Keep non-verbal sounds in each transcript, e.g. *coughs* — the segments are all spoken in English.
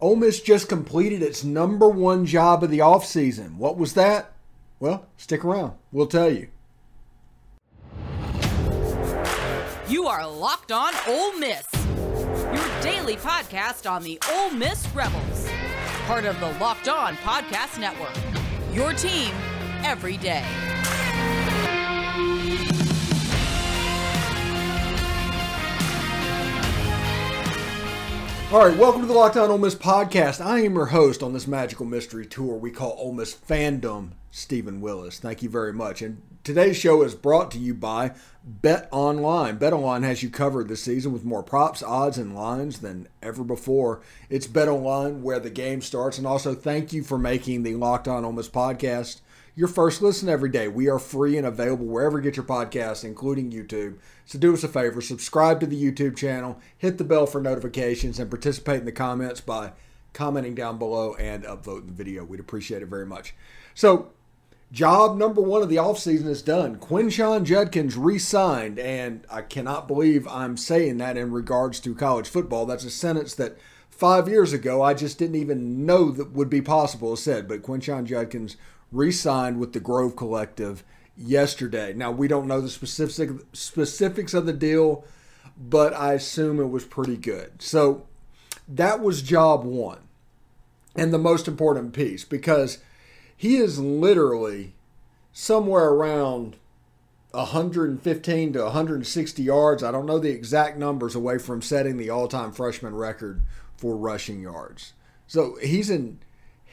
Ole Miss just completed its number one job of the offseason. What was that? Well, stick around. We'll tell you. You are Locked On Ole Miss, your daily podcast on the Ole Miss Rebels, part of the Locked On Podcast Network. Your team every day. All right, welcome to the Locked On Ole Miss podcast. I am your host on this magical mystery tour we call Ole Miss Fandom, Stephen Willis. Thank you very much. And today's show is brought to you by Bet Online. Bet Online has you covered this season with more props, odds, and lines than ever before. It's Bet Online where the game starts. And also, thank you for making the Locked On Ole Miss podcast your first listen every day. We are free and available wherever you get your podcasts, including YouTube. So do us a favor, subscribe to the YouTube channel, hit the bell for notifications, and participate in the comments by commenting down below and upvoting the video. We'd appreciate it very much. So, job number one of the offseason is done. Quinshon Judkins re signed, and I cannot believe I'm saying that in regards to college football. That's a sentence that five years ago I just didn't even know that would be possible, said. But Quinshon Judkins re signed with the Grove Collective yesterday. Now, we don't know the specific, specifics of the deal, but I assume it was pretty good. So that was job one and the most important piece because he is literally somewhere around 115 to 160 yards. I don't know the exact numbers away from setting the all time freshman record for rushing yards. So he's in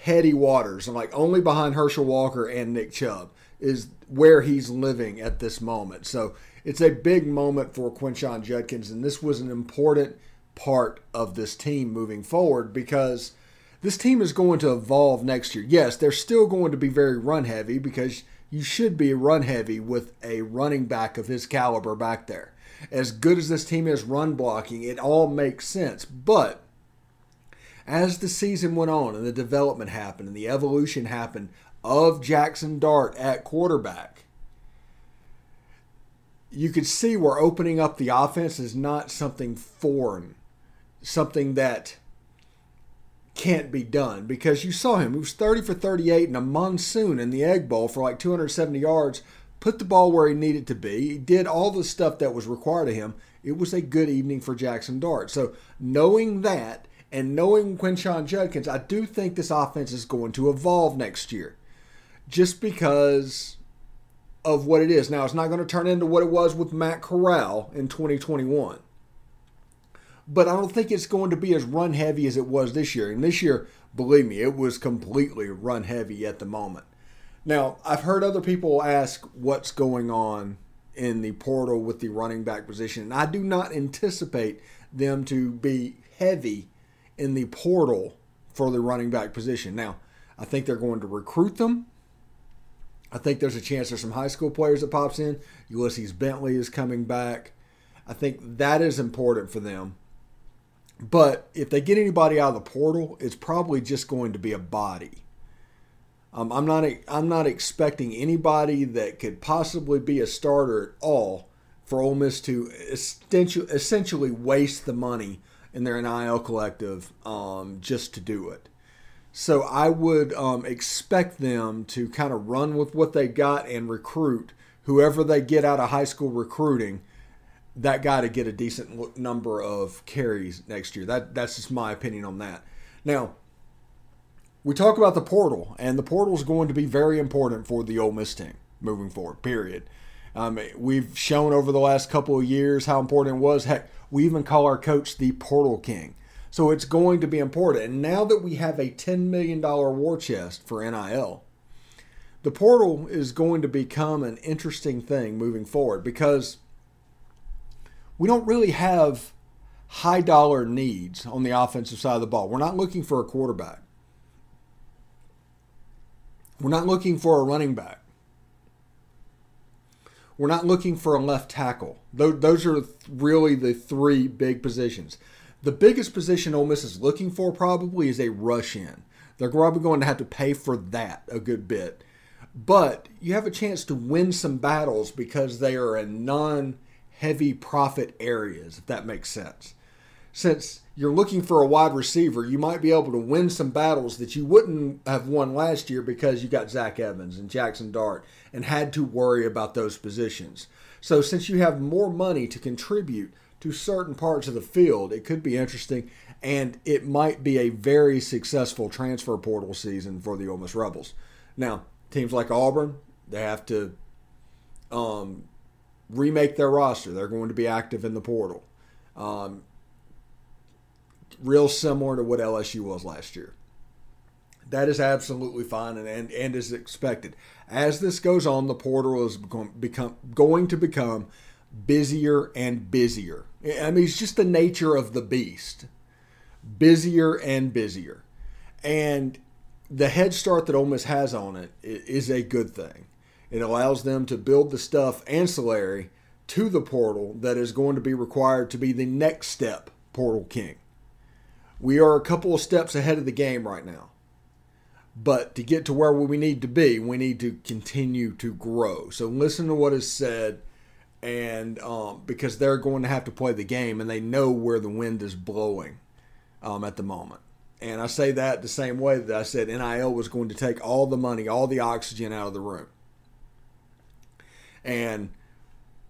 heady waters and like only behind Herschel Walker and Nick Chubb is where he's living at this moment. So it's a big moment for Quinshon Judkins, and this was an important part of this team moving forward because this team is going to evolve next year. Yes, they're still going to be very run heavy because you should be run heavy with a running back of his caliber back there. As good as this team is run blocking, it all makes sense. But as the season went on and the development happened and the evolution happened of Jackson Dart at quarterback, you could see where opening up the offense is not something foreign, something that can't be done because you saw him. He was 30 for 38 in a monsoon in the Egg Bowl for like 270 yards, put the ball where he needed to be. He did all the stuff that was required of him. It was a good evening for Jackson Dart. So, knowing that and knowing Quinshon Judkins, I do think this offense is going to evolve next year just because of what it is. Now, it's not going to turn into what it was with Matt Corral in 2021. But I don't think it's going to be as run heavy as it was this year. And this year, believe me, it was completely run heavy at the moment. Now, I've heard other people ask what's going on in the portal with the running back position. And I do not anticipate them to be heavy in the portal for the running back position. Now, I think they're going to recruit them. I think there's a chance there's some high school players that pops in. Ulysses Bentley is coming back. I think that is important for them. But if they get anybody out of the portal, it's probably just going to be a body. Um, I'm not I'm not expecting anybody that could possibly be a starter at all for Ole Miss to essentially waste the money in their NIL collective um, just to do it. So I would um, expect them to kind of run with what they got and recruit whoever they get out of high school recruiting. That guy to get a decent number of carries next year. That that's just my opinion on that. Now, we talk about the portal, and the portal is going to be very important for the Ole Miss team moving forward. Period. Um, we've shown over the last couple of years how important it was. Heck, we even call our coach the Portal King. So it's going to be important. And now that we have a $10 million war chest for NIL, the portal is going to become an interesting thing moving forward because we don't really have high dollar needs on the offensive side of the ball. We're not looking for a quarterback. We're not looking for a running back. We're not looking for a left tackle. Those are really the three big positions. The biggest position Ole Miss is looking for probably is a rush in. They're probably going to have to pay for that a good bit. But you have a chance to win some battles because they are in non heavy profit areas, if that makes sense. Since you're looking for a wide receiver, you might be able to win some battles that you wouldn't have won last year because you got Zach Evans and Jackson Dart and had to worry about those positions. So, since you have more money to contribute to certain parts of the field, it could be interesting and it might be a very successful transfer portal season for the Ole Miss Rebels. Now, teams like Auburn, they have to um, remake their roster. They're going to be active in the portal. Um, real similar to what LSU was last year. That is absolutely fine and, and, and is expected. As this goes on, the portal is become, become, going to become busier and busier. I mean, it's just the nature of the beast. Busier and busier. And the head start that Ole Miss has on it is a good thing. It allows them to build the stuff ancillary to the portal that is going to be required to be the next step portal king. We are a couple of steps ahead of the game right now. But to get to where we need to be, we need to continue to grow. So listen to what is said, and um, because they're going to have to play the game, and they know where the wind is blowing um, at the moment. And I say that the same way that I said NIL was going to take all the money, all the oxygen out of the room. And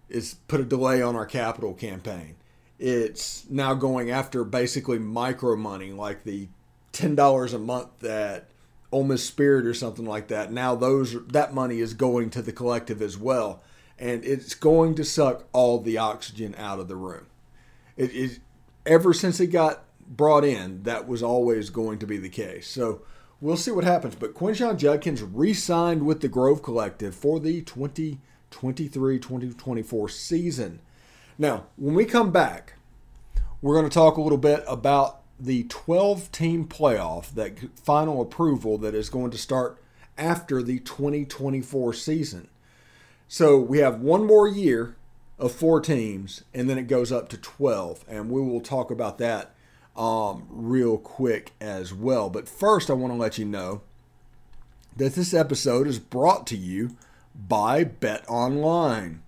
it's put a delay on our capital campaign it's now going after basically micro money, like the ten dollars a month that Ole Miss Spirit or something like that. Now those that money is going to the collective as well, and it's going to suck all the oxygen out of the room. It is ever since it got brought in, that was always going to be the case. So we'll see what happens. But Quinshon Judkins re-signed with the Grove Collective for the 2023-2024 season. Now, when we come back, we're going to talk a little bit about the 12 team playoff, that final approval that is going to start after the 2024 season. So we have one more year of four teams, and then it goes up to 12. And we will talk about that um, real quick as well. But first, I want to let you know that this episode is brought to you by Bet Online.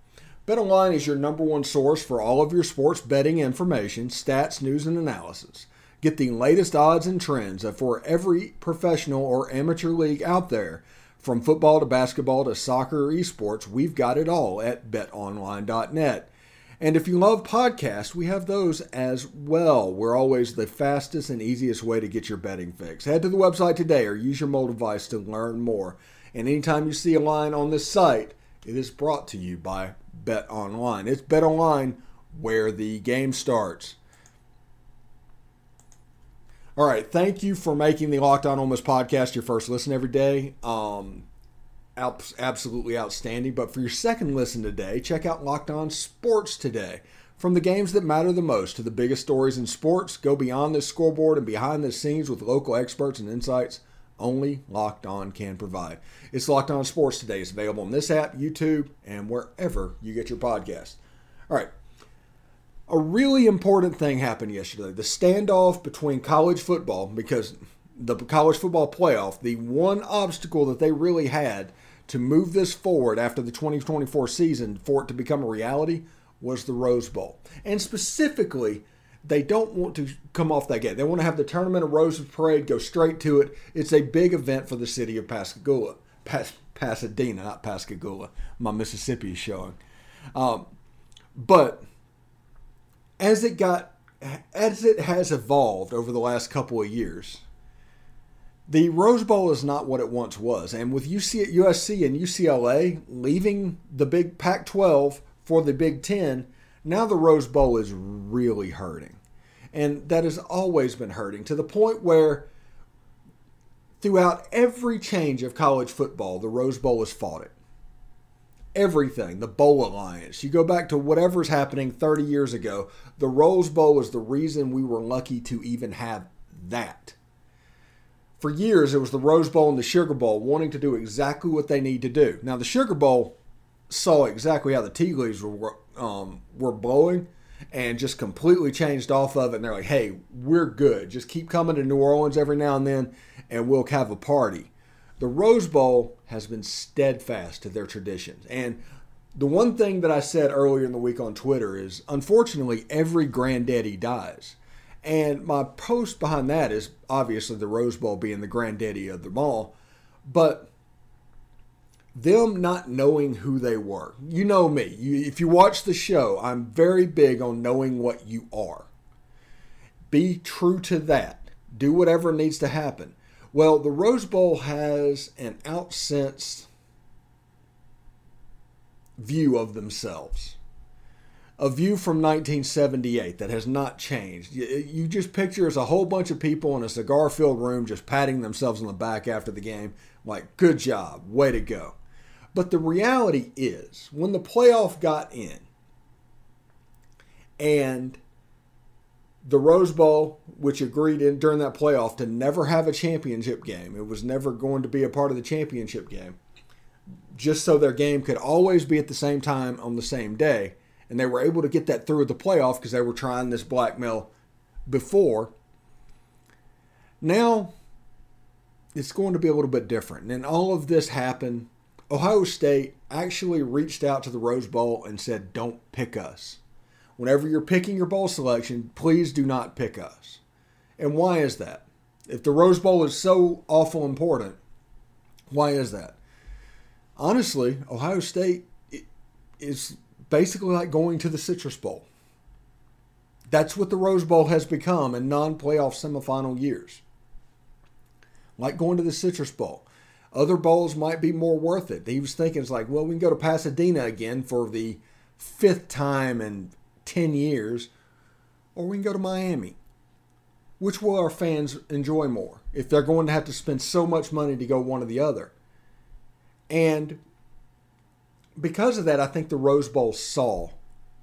BetOnline is your number one source for all of your sports betting information, stats, news, and analysis. Get the latest odds and trends for every professional or amateur league out there. From football to basketball to soccer or esports, we've got it all at betonline.net. And if you love podcasts, we have those as well. We're always the fastest and easiest way to get your betting fix. Head to the website today or use your mobile device to learn more. And anytime you see a line on this site, it is brought to you by Bet Online. It's Bet Online where the game starts. All right, thank you for making the Locked On Miss podcast your first listen every day. Um, absolutely outstanding. But for your second listen today, check out Locked On Sports today. From the games that matter the most to the biggest stories in sports, go beyond the scoreboard and behind the scenes with local experts and insights only Locked On can provide. It's Locked On Sports today. It's available on this app, YouTube, and wherever you get your podcast. All right. A really important thing happened yesterday the standoff between college football, because the college football playoff, the one obstacle that they really had to move this forward after the 2024 season for it to become a reality was the Rose Bowl. And specifically, they don't want to come off that gate. They want to have the Tournament of Roses parade, go straight to it. It's a big event for the city of Pascagoula. Pas- Pasadena, not Pascagoula. My Mississippi is showing. Um, but as it got, as it has evolved over the last couple of years, the Rose Bowl is not what it once was. And with UC, USC and UCLA leaving the big Pac 12 for the Big Ten, now the Rose Bowl is really hurting. And that has always been hurting to the point where throughout every change of college football, the Rose Bowl has fought it. Everything, the Bowl Alliance. You go back to whatever's happening 30 years ago, the Rose Bowl is the reason we were lucky to even have that. For years, it was the Rose Bowl and the Sugar Bowl wanting to do exactly what they need to do. Now, the Sugar Bowl saw exactly how the tea leaves were um, were blowing and just completely changed off of it. And they're like, hey, we're good. Just keep coming to New Orleans every now and then, and we'll have a party. The Rose Bowl has been steadfast to their traditions. And the one thing that I said earlier in the week on Twitter is unfortunately, every granddaddy dies. And my post behind that is obviously the Rose Bowl being the granddaddy of them all, but them not knowing who they were. You know me. You, if you watch the show, I'm very big on knowing what you are. Be true to that. Do whatever needs to happen. Well, the Rose Bowl has an outsensed view of themselves. A view from 1978 that has not changed. You just picture as a whole bunch of people in a cigar filled room just patting themselves on the back after the game, like, good job, way to go. But the reality is, when the playoff got in and the Rose Bowl, which agreed in, during that playoff to never have a championship game, it was never going to be a part of the championship game, just so their game could always be at the same time on the same day. And they were able to get that through the playoff because they were trying this blackmail before. Now, it's going to be a little bit different. And all of this happened. Ohio State actually reached out to the Rose Bowl and said, Don't pick us. Whenever you're picking your bowl selection, please do not pick us. And why is that? If the Rose Bowl is so awful important, why is that? Honestly, Ohio State is basically like going to the Citrus Bowl. That's what the Rose Bowl has become in non playoff semifinal years like going to the Citrus Bowl. Other bowls might be more worth it. He was thinking, it's like, well, we can go to Pasadena again for the fifth time in 10 years, or we can go to Miami. Which will our fans enjoy more if they're going to have to spend so much money to go one or the other? And because of that, I think the Rose Bowl saw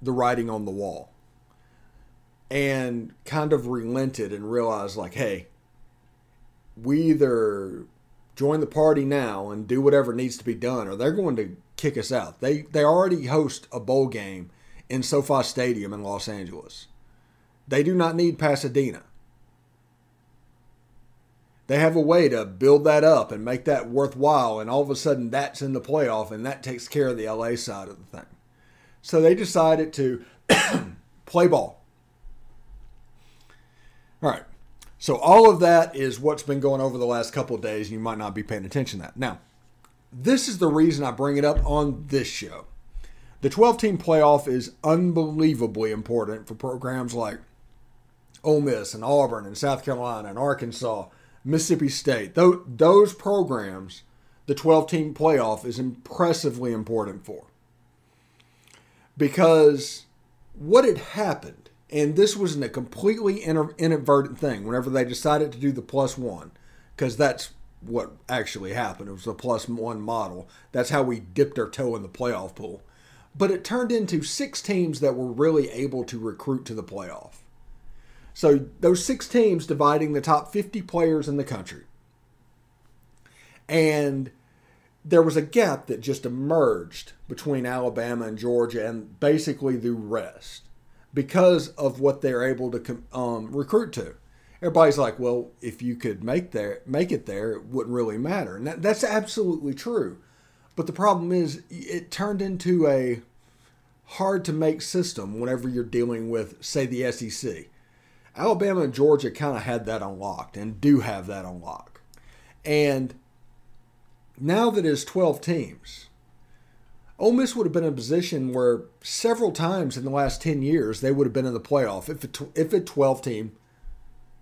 the writing on the wall and kind of relented and realized, like, hey, we either join the party now and do whatever needs to be done, or they're going to kick us out. They they already host a bowl game in SoFi Stadium in Los Angeles. They do not need Pasadena. They have a way to build that up and make that worthwhile, and all of a sudden that's in the playoff, and that takes care of the LA side of the thing. So they decided to *coughs* play ball. All right. So all of that is what's been going over the last couple days. You might not be paying attention to that. Now, this is the reason I bring it up on this show. The 12 team playoff is unbelievably important for programs like Ole Miss and Auburn and South Carolina and Arkansas, Mississippi State. Those programs, the 12 team playoff is impressively important for. Because what had happened and this wasn't a completely inadvertent thing whenever they decided to do the plus one, because that's what actually happened. It was the plus one model. That's how we dipped our toe in the playoff pool. But it turned into six teams that were really able to recruit to the playoff. So those six teams dividing the top 50 players in the country. And there was a gap that just emerged between Alabama and Georgia and basically the rest because of what they're able to um, recruit to. Everybody's like, well, if you could make there, make it there, it wouldn't really matter, and that, that's absolutely true. But the problem is, it turned into a hard to make system whenever you're dealing with, say, the SEC. Alabama and Georgia kind of had that unlocked and do have that unlocked. And now that it's 12 teams, Ole Miss would have been in a position where several times in the last 10 years they would have been in the playoff if a, if a 12 team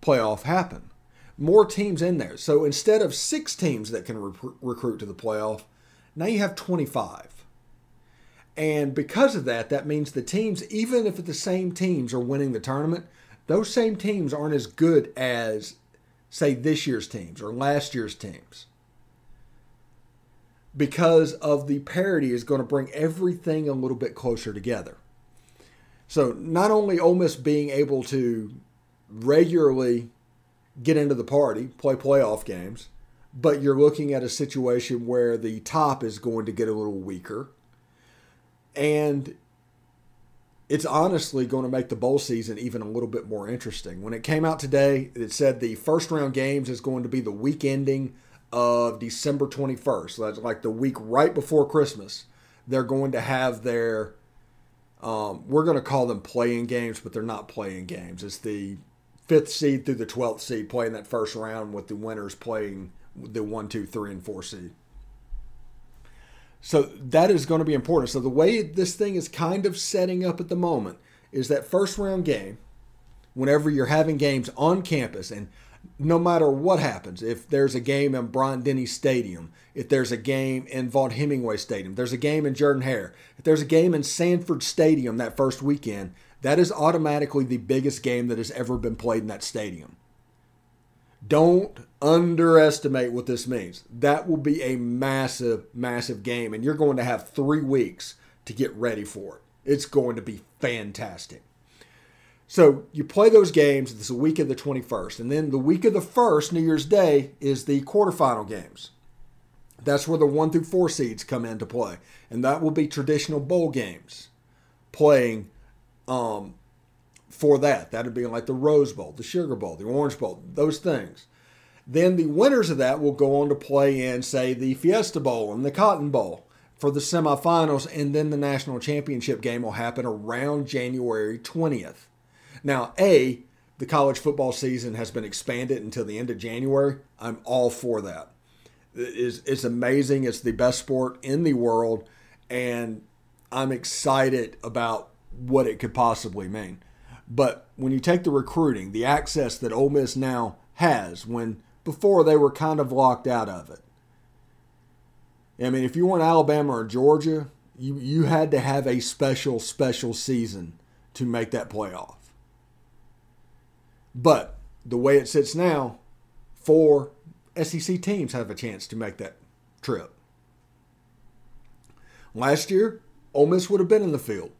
playoff happened. More teams in there. So instead of six teams that can re- recruit to the playoff, now you have 25. And because of that, that means the teams, even if the same teams are winning the tournament, those same teams aren't as good as, say, this year's teams or last year's teams because of the parity is going to bring everything a little bit closer together. So not only Ole Miss being able to regularly get into the party, play playoff games, but you're looking at a situation where the top is going to get a little weaker. And it's honestly going to make the bowl season even a little bit more interesting. When it came out today, it said the first round games is going to be the week ending of December 21st. So that's like the week right before Christmas. They're going to have their, um, we're going to call them playing games, but they're not playing games. It's the fifth seed through the 12th seed playing that first round with the winners playing the one, two, three, and four seed. So that is going to be important. So the way this thing is kind of setting up at the moment is that first round game, whenever you're having games on campus, and no matter what happens, if there's a game in Bryant Denny Stadium, if there's a game in Vaught Hemingway Stadium, there's a game in Jordan Hare, if there's a game in Sanford Stadium that first weekend, that is automatically the biggest game that has ever been played in that stadium. Don't underestimate what this means. That will be a massive, massive game, and you're going to have three weeks to get ready for it. It's going to be fantastic. So you play those games. It's the week of the 21st. And then the week of the 1st, New Year's Day, is the quarterfinal games. That's where the one through four seeds come into play. And that will be traditional bowl games playing um, for that. That would be like the Rose Bowl, the Sugar Bowl, the Orange Bowl, those things. Then the winners of that will go on to play in, say, the Fiesta Bowl and the Cotton Bowl for the semifinals, and then the national championship game will happen around January 20th. Now, A, the college football season has been expanded until the end of January. I'm all for that. It's, it's amazing. It's the best sport in the world, and I'm excited about what it could possibly mean. But when you take the recruiting, the access that Ole Miss now has, when before they were kind of locked out of it. I mean, if you weren't Alabama or Georgia, you, you had to have a special, special season to make that playoff. But the way it sits now, four SEC teams have a chance to make that trip. Last year, Ole Miss would have been in the field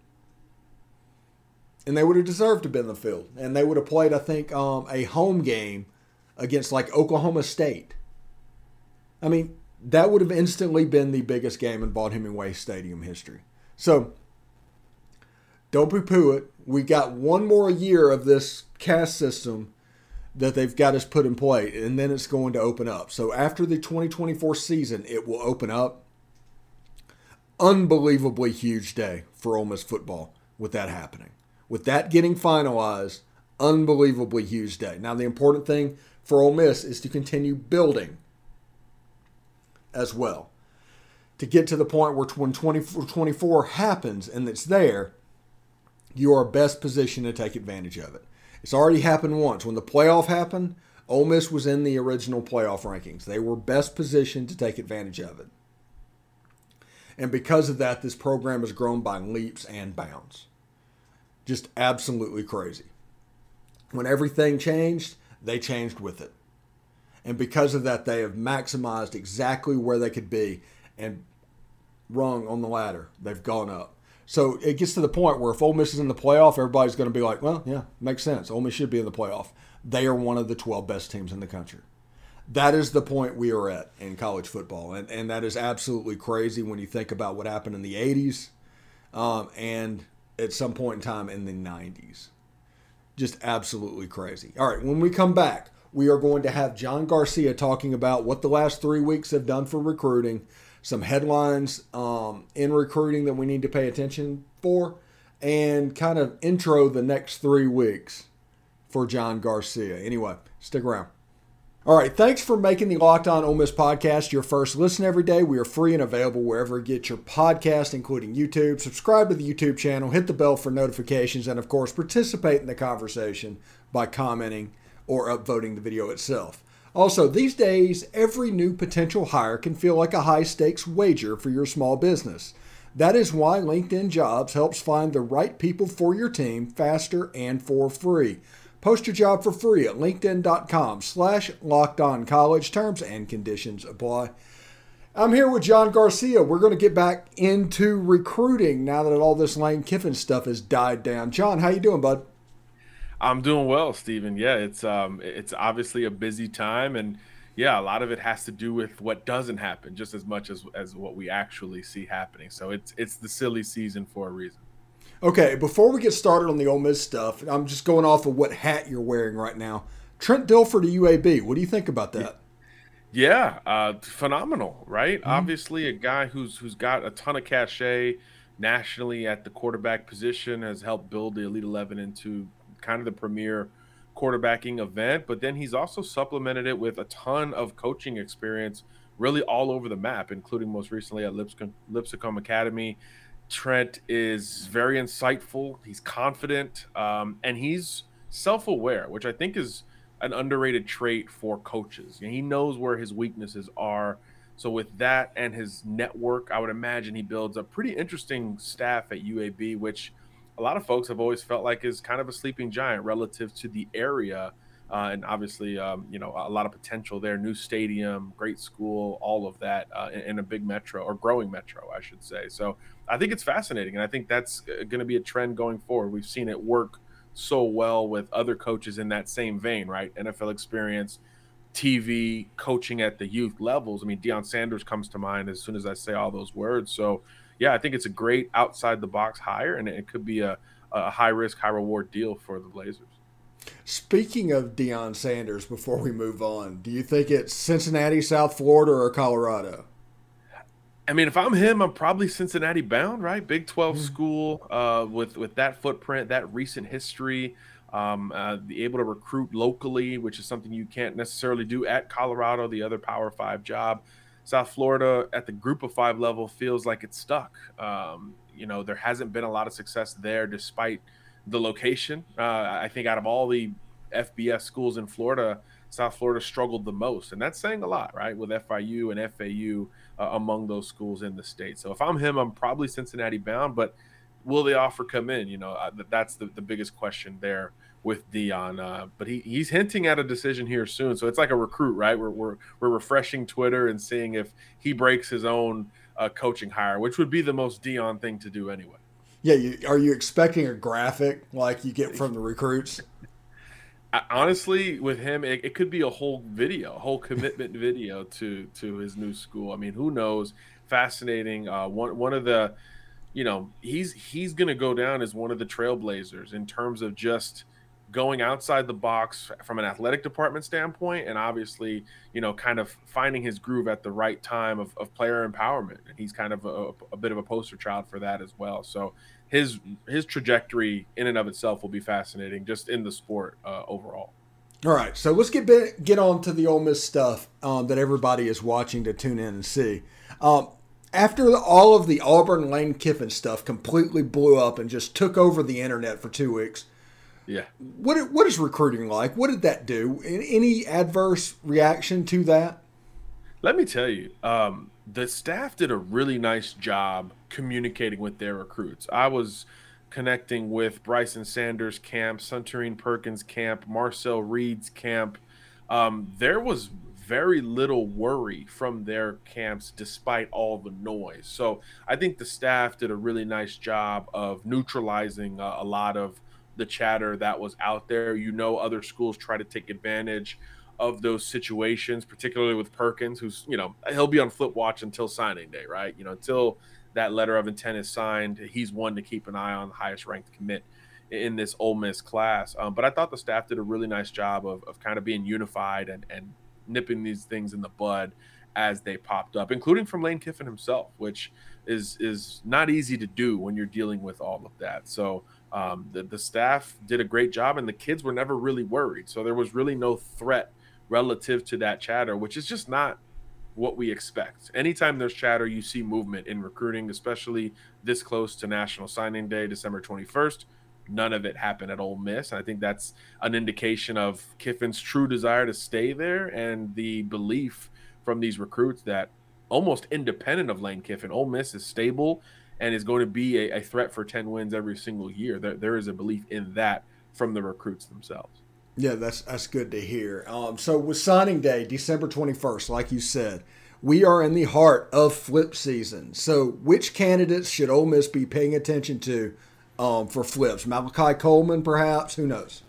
and they would have deserved to be in the field. And they would have played, I think, um, a home game against like Oklahoma State. I mean, that would have instantly been the biggest game in Vaught Hemingway Stadium history. So don't poo poo it. We got one more year of this caste system that they've got us put in play, and then it's going to open up. So after the 2024 season, it will open up. Unbelievably huge day for Ole Miss football with that happening with that getting finalized, unbelievably huge day. Now, the important thing for Ole Miss is to continue building as well. To get to the point where when 24 happens and it's there, you are best positioned to take advantage of it. It's already happened once. When the playoff happened, Ole Miss was in the original playoff rankings. They were best positioned to take advantage of it. And because of that, this program has grown by leaps and bounds. Just absolutely crazy. When everything changed, they changed with it. And because of that, they have maximized exactly where they could be and rung on the ladder. They've gone up. So it gets to the point where if Ole Miss is in the playoff, everybody's going to be like, well, yeah, makes sense. Ole Miss should be in the playoff. They are one of the 12 best teams in the country. That is the point we are at in college football. And, and that is absolutely crazy when you think about what happened in the 80s um, and at some point in time in the 90s. Just absolutely crazy. All right, when we come back, we are going to have John Garcia talking about what the last three weeks have done for recruiting, some headlines um, in recruiting that we need to pay attention for, and kind of intro the next three weeks for John Garcia. Anyway, stick around. All right, thanks for making the Locked On Ole Miss podcast your first listen every day. We are free and available wherever you get your podcast, including YouTube. Subscribe to the YouTube channel, hit the bell for notifications, and of course, participate in the conversation by commenting or upvoting the video itself. Also, these days, every new potential hire can feel like a high stakes wager for your small business. That is why LinkedIn Jobs helps find the right people for your team faster and for free. Post your job for free at linkedin.com slash college. Terms and conditions apply. I'm here with John Garcia. We're going to get back into recruiting now that all this Lane Kiffin stuff has died down. John, how you doing, bud? I'm doing well, Stephen. Yeah, it's um it's obviously a busy time and yeah, a lot of it has to do with what doesn't happen just as much as as what we actually see happening. So it's it's the silly season for a reason. Okay, before we get started on the Ole Miss stuff, I'm just going off of what hat you're wearing right now. Trent Dilfer to UAB. What do you think about that? Yeah, uh, phenomenal, right? Mm-hmm. Obviously, a guy who's who's got a ton of cachet nationally at the quarterback position has helped build the Elite Eleven into kind of the premier quarterbacking event, but then he's also supplemented it with a ton of coaching experience, really all over the map, including most recently at Lipscomb, Lipscomb Academy. Trent is very insightful. He's confident, um, and he's self-aware, which I think is an underrated trait for coaches. he knows where his weaknesses are. So with that and his network, I would imagine he builds a pretty interesting staff at UAB, which a lot of folks have always felt like is kind of a sleeping giant relative to the area. Uh, and obviously, um, you know, a lot of potential there. New stadium, great school, all of that uh, in, in, a big metro or growing metro, I should say. So I think it's fascinating, and I think that's uh, going to be a trend going forward. We've seen it work so well with other coaches in that same vein, right? NFL experience, TV, coaching at the youth levels. I mean, Deion Sanders comes to mind as soon as I say all those words. So yeah, I think it's a great outside the box hire, and it could be a, a high risk, high reward deal for the Blazers. Speaking of Deion Sanders, before we move on, do you think it's Cincinnati, South Florida, or Colorado? I mean, if I'm him, I'm probably Cincinnati bound, right? Big 12 mm-hmm. school uh, with with that footprint, that recent history, um, uh, be able to recruit locally, which is something you can't necessarily do at Colorado, the other Power Five job. South Florida at the group of five level feels like it's stuck. Um, you know, there hasn't been a lot of success there despite the location. Uh, I think out of all the FBS schools in Florida, South Florida struggled the most. And that's saying a lot, right? With FIU and FAU uh, among those schools in the state. So if I'm him, I'm probably Cincinnati bound, but will the offer come in? You know, uh, that's the, the biggest question there with Deion. Uh, but he, he's hinting at a decision here soon. So it's like a recruit, right? We're, we're, we're refreshing Twitter and seeing if he breaks his own uh, coaching hire, which would be the most Deion thing to do anyway. Yeah. You, are you expecting a graphic like you get from the recruits? honestly with him it, it, could be a whole video a whole commitment *laughs* video to to his new school i mean who knows fascinating uh one one of the you know he's he's gonna go down as one of the trailblazers in terms of just going outside the box from an athletic department standpoint and obviously you know kind of finding his groove at the right time of, of player empowerment. And he's kind of a, a, bit of a poster child for that as well. So his his trajectory in and of itself will be fascinating just in the sport uh, overall. All right. So let's get get on to the Ole Miss stuff um, that everybody is watching to tune in and see. Um, after all of the Auburn Lane Kiffin stuff completely blew up and just took over the internet for two weeks yeah. What what is recruiting like? What did that do? Any adverse reaction to that? Let me tell you, um, the staff did a really nice job communicating with their recruits. I was connecting with Bryson Sanders' camp, Suntarine Perkins' camp, Marcel Reed's camp. Um, there was very little worry from their camps despite all the noise. So I think the staff did a really nice job of neutralizing uh, a lot of the chatter that was out there. You know, other schools try to take advantage of those situations, particularly with Perkins, who's, you know, he'll be on flip watch until signing day, right? You know, until that letter of intent is signed, he's one to keep an eye on, the highest ranked commit in this Ole Miss class. Um, but I thought the staff did a really nice job of, of kind of being unified and, and nipping these things in the bud as they popped up, including from Lane Kiffin himself, which is is not easy to do when you're dealing with all of that. So um, the, the staff did a great job and the kids were never really worried. So there was really no threat relative to that chatter which is just not what we expect. Anytime there's chatter you see movement in recruiting especially this close to national signing day december 21st none of it happened at Ole Miss. And I think that's an indication of Kiffin's true desire to stay there and the belief from these recruits that almost independent of Lane Kiffin, Ole Miss is stable and is going to be a, a threat for 10 wins every single year. There, there is a belief in that from the recruits themselves. Yeah, that's that's good to hear. Um, so with signing day, December 21st, like you said, we are in the heart of flip season. So which candidates should Ole Miss be paying attention to um, for flips? Malachi Coleman, perhaps? Who knows?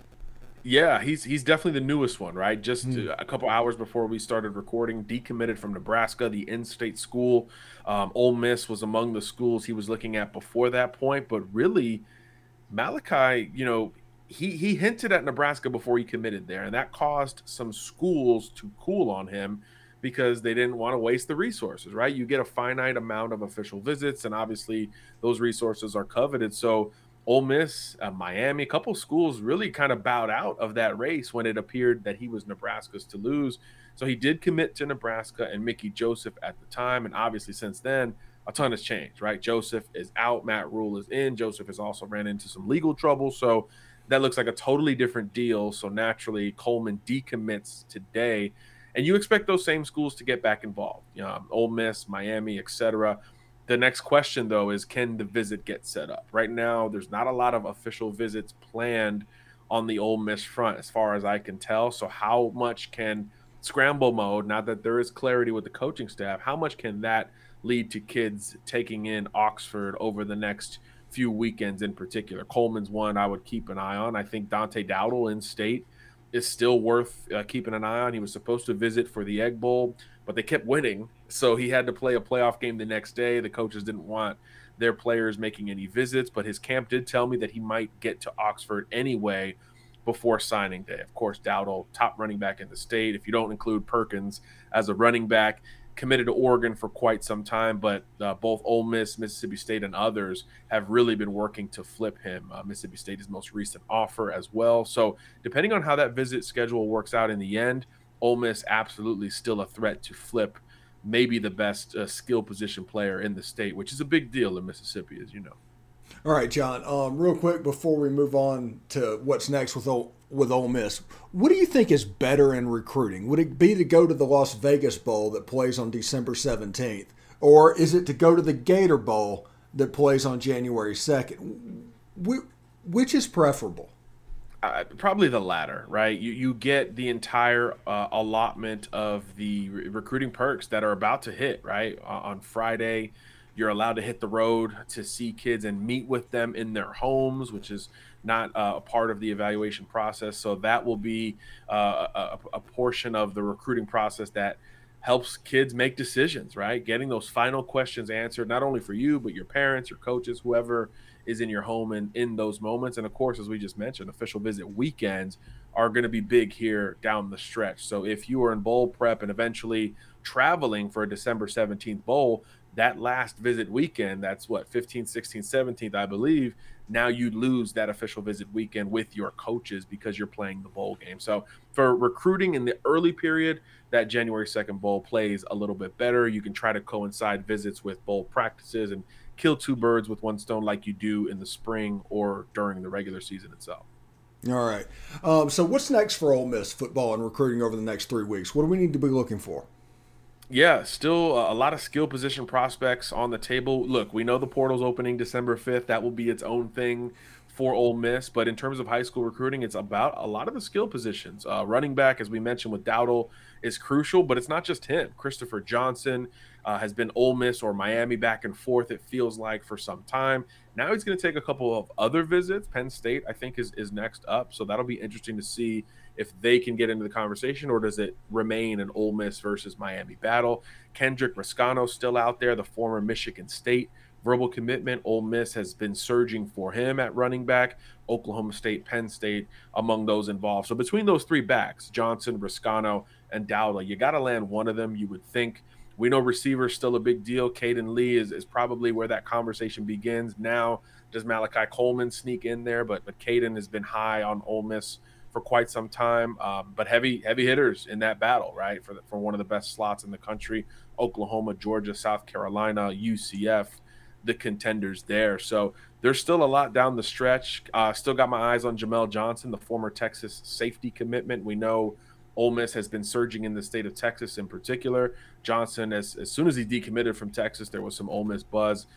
Yeah, he's he's definitely the newest one, right? Just mm. a couple hours before we started recording, decommitted from Nebraska, the in-state school. Um, Ole Miss was among the schools he was looking at before that point, but really, Malachi, you know, he he hinted at Nebraska before he committed there, and that caused some schools to cool on him because they didn't want to waste the resources, right? You get a finite amount of official visits, and obviously those resources are coveted. So Ole Miss, uh, Miami, a couple schools really kind of bowed out of that race when it appeared that he was Nebraska's to lose. So he did commit to Nebraska and Mickey Joseph at the time. And obviously, since then, a ton has changed, right? Joseph is out, Matt Rhule is in. Joseph has also ran into some legal trouble. So that looks like a totally different deal. So naturally, Coleman decommits today. And you expect those same schools to get back involved, know, Ole Miss, Miami, etc. The next question, though, is can the visit get set up? Right now, there's not a lot of official visits planned on the Ole Miss front, as far as I can tell. So, how much can scramble mode, now that there is clarity with the coaching staff, how much can that lead to kids taking in Oxford over the next few weekends in particular? Coleman's one I would keep an eye on. I think Dante Dowdle in state is still worth uh, keeping an eye on. He was supposed to visit for the Egg Bowl, but they kept winning. So he had to play a playoff game the next day. The coaches didn't want their players making any visits, but his camp did tell me that he might get to Oxford anyway before signing day. Of course, Dowdle, top running back in the state. If you don't include Perkins as a running back, committed to Oregon for quite some time, but uh, both Ole Miss, Mississippi State, and others have really been working to flip him. Uh, Mississippi State is most recent offer as well. So, depending on how that visit schedule works out in the end, Ole Miss absolutely still a threat to flip maybe the best uh, skill position player in the state, which is a big deal in Mississippi, as you know. All right, John. Um, real quick before we move on to what's next with Ole, with Ole Miss, what do you think is better in recruiting? Would it be to go to the Las Vegas Bowl that plays on December seventeenth, or is it to go to the Gator Bowl that plays on January second? Which is preferable? Uh, probably the latter, right? You you get the entire uh, allotment of the re- recruiting perks that are about to hit, right? Uh, on Friday, you're allowed to hit the road to see kids and meet with them in their homes, which is not uh, a part of the evaluation process. So that will be uh, a, a portion of the recruiting process that helps kids make decisions, right? Getting those final questions answered, not only for you, but your parents, your coaches, whoever is in your home and in those moments. And of course, as we just mentioned, official visit weekends are going to be big here down the stretch. So if you are in bowl prep and eventually traveling for a December 17th bowl, that last visit weekend, that's what, 15th, 16th, 17th, I believe. Now you lose that official visit weekend with your coaches because you're playing the bowl game. So for recruiting in the early period, that January 2nd bowl plays a little bit better. You can try to coincide visits with bowl practices and kill two birds with one stone like you do in the spring or during the regular season itself. All right. Um, so what's next for Ole Miss football and recruiting over the next three weeks? What do we need to be looking for? Yeah, still a lot of skill position prospects on the table. Look, we know the portal's opening December 5th. That will be its own thing for Ole Miss. But in terms of high school recruiting, it's about a lot of the skill positions. Uh, running back, as we mentioned with Dowdle, is crucial, but it's not just him. Christopher Johnson uh, has been Ole Miss or Miami back and forth, it feels like, for some time. Now he's going to take a couple of other visits. Penn State, I think, is, is next up. So that'll be interesting to see if they can get into the conversation or does it remain an Ole Miss versus Miami battle. Kendrick Reescano still out there, the former Michigan State verbal commitment. Ole Miss has been surging for him at running back. Oklahoma State, Penn State, among those involved. So between those three backs, Johnson, Reescano, and Dowdle, you got to land one of them. You would think we know receivers still a big deal. Caden Lee is, is probably where that conversation begins. Now, does Malachi Coleman sneak in there? But but Caden has been high on Ole Miss for quite some time. Um, but heavy heavy hitters in that battle, right? For the, for one of the best slots in the country, Oklahoma, Georgia, South Carolina, UCF, the contenders there. So there's still a lot down the stretch. Uh, still got my eyes on Jamel Johnson, the former Texas safety commitment. We know Ole Miss has been surging in the state of Texas in particular. Johnson, as, as soon as he decommitted from Texas, there was some Ole Miss buzz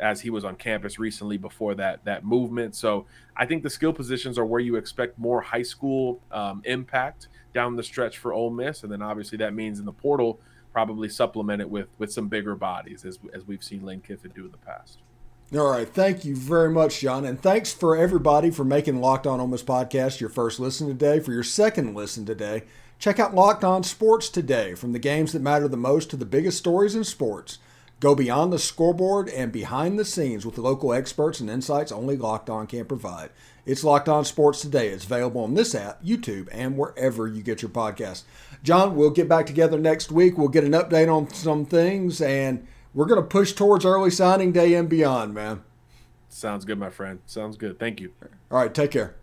as he was on campus recently before that that movement. So I think the skill positions are where you expect more high school um, impact down the stretch for Ole Miss, and then obviously that means in the portal probably supplement it with with some bigger bodies as as we've seen Lane Kiffin do in the past. All right, thank you very much, John, and thanks for everybody for making Locked On Ole Miss podcast your first listen today. For your second listen today, Check out Locked On Sports today, from the games that matter the most to the biggest stories in sports. Go beyond the scoreboard and behind the scenes with the local experts and insights only Locked On can provide. It's Locked On Sports Today. It's available on this app, YouTube, and wherever you get your podcast. John, we'll get back together next week. We'll get an update on some things, and we're going to push towards early signing day and beyond, man. Sounds good, my friend. Sounds good. Thank you. All right, take care.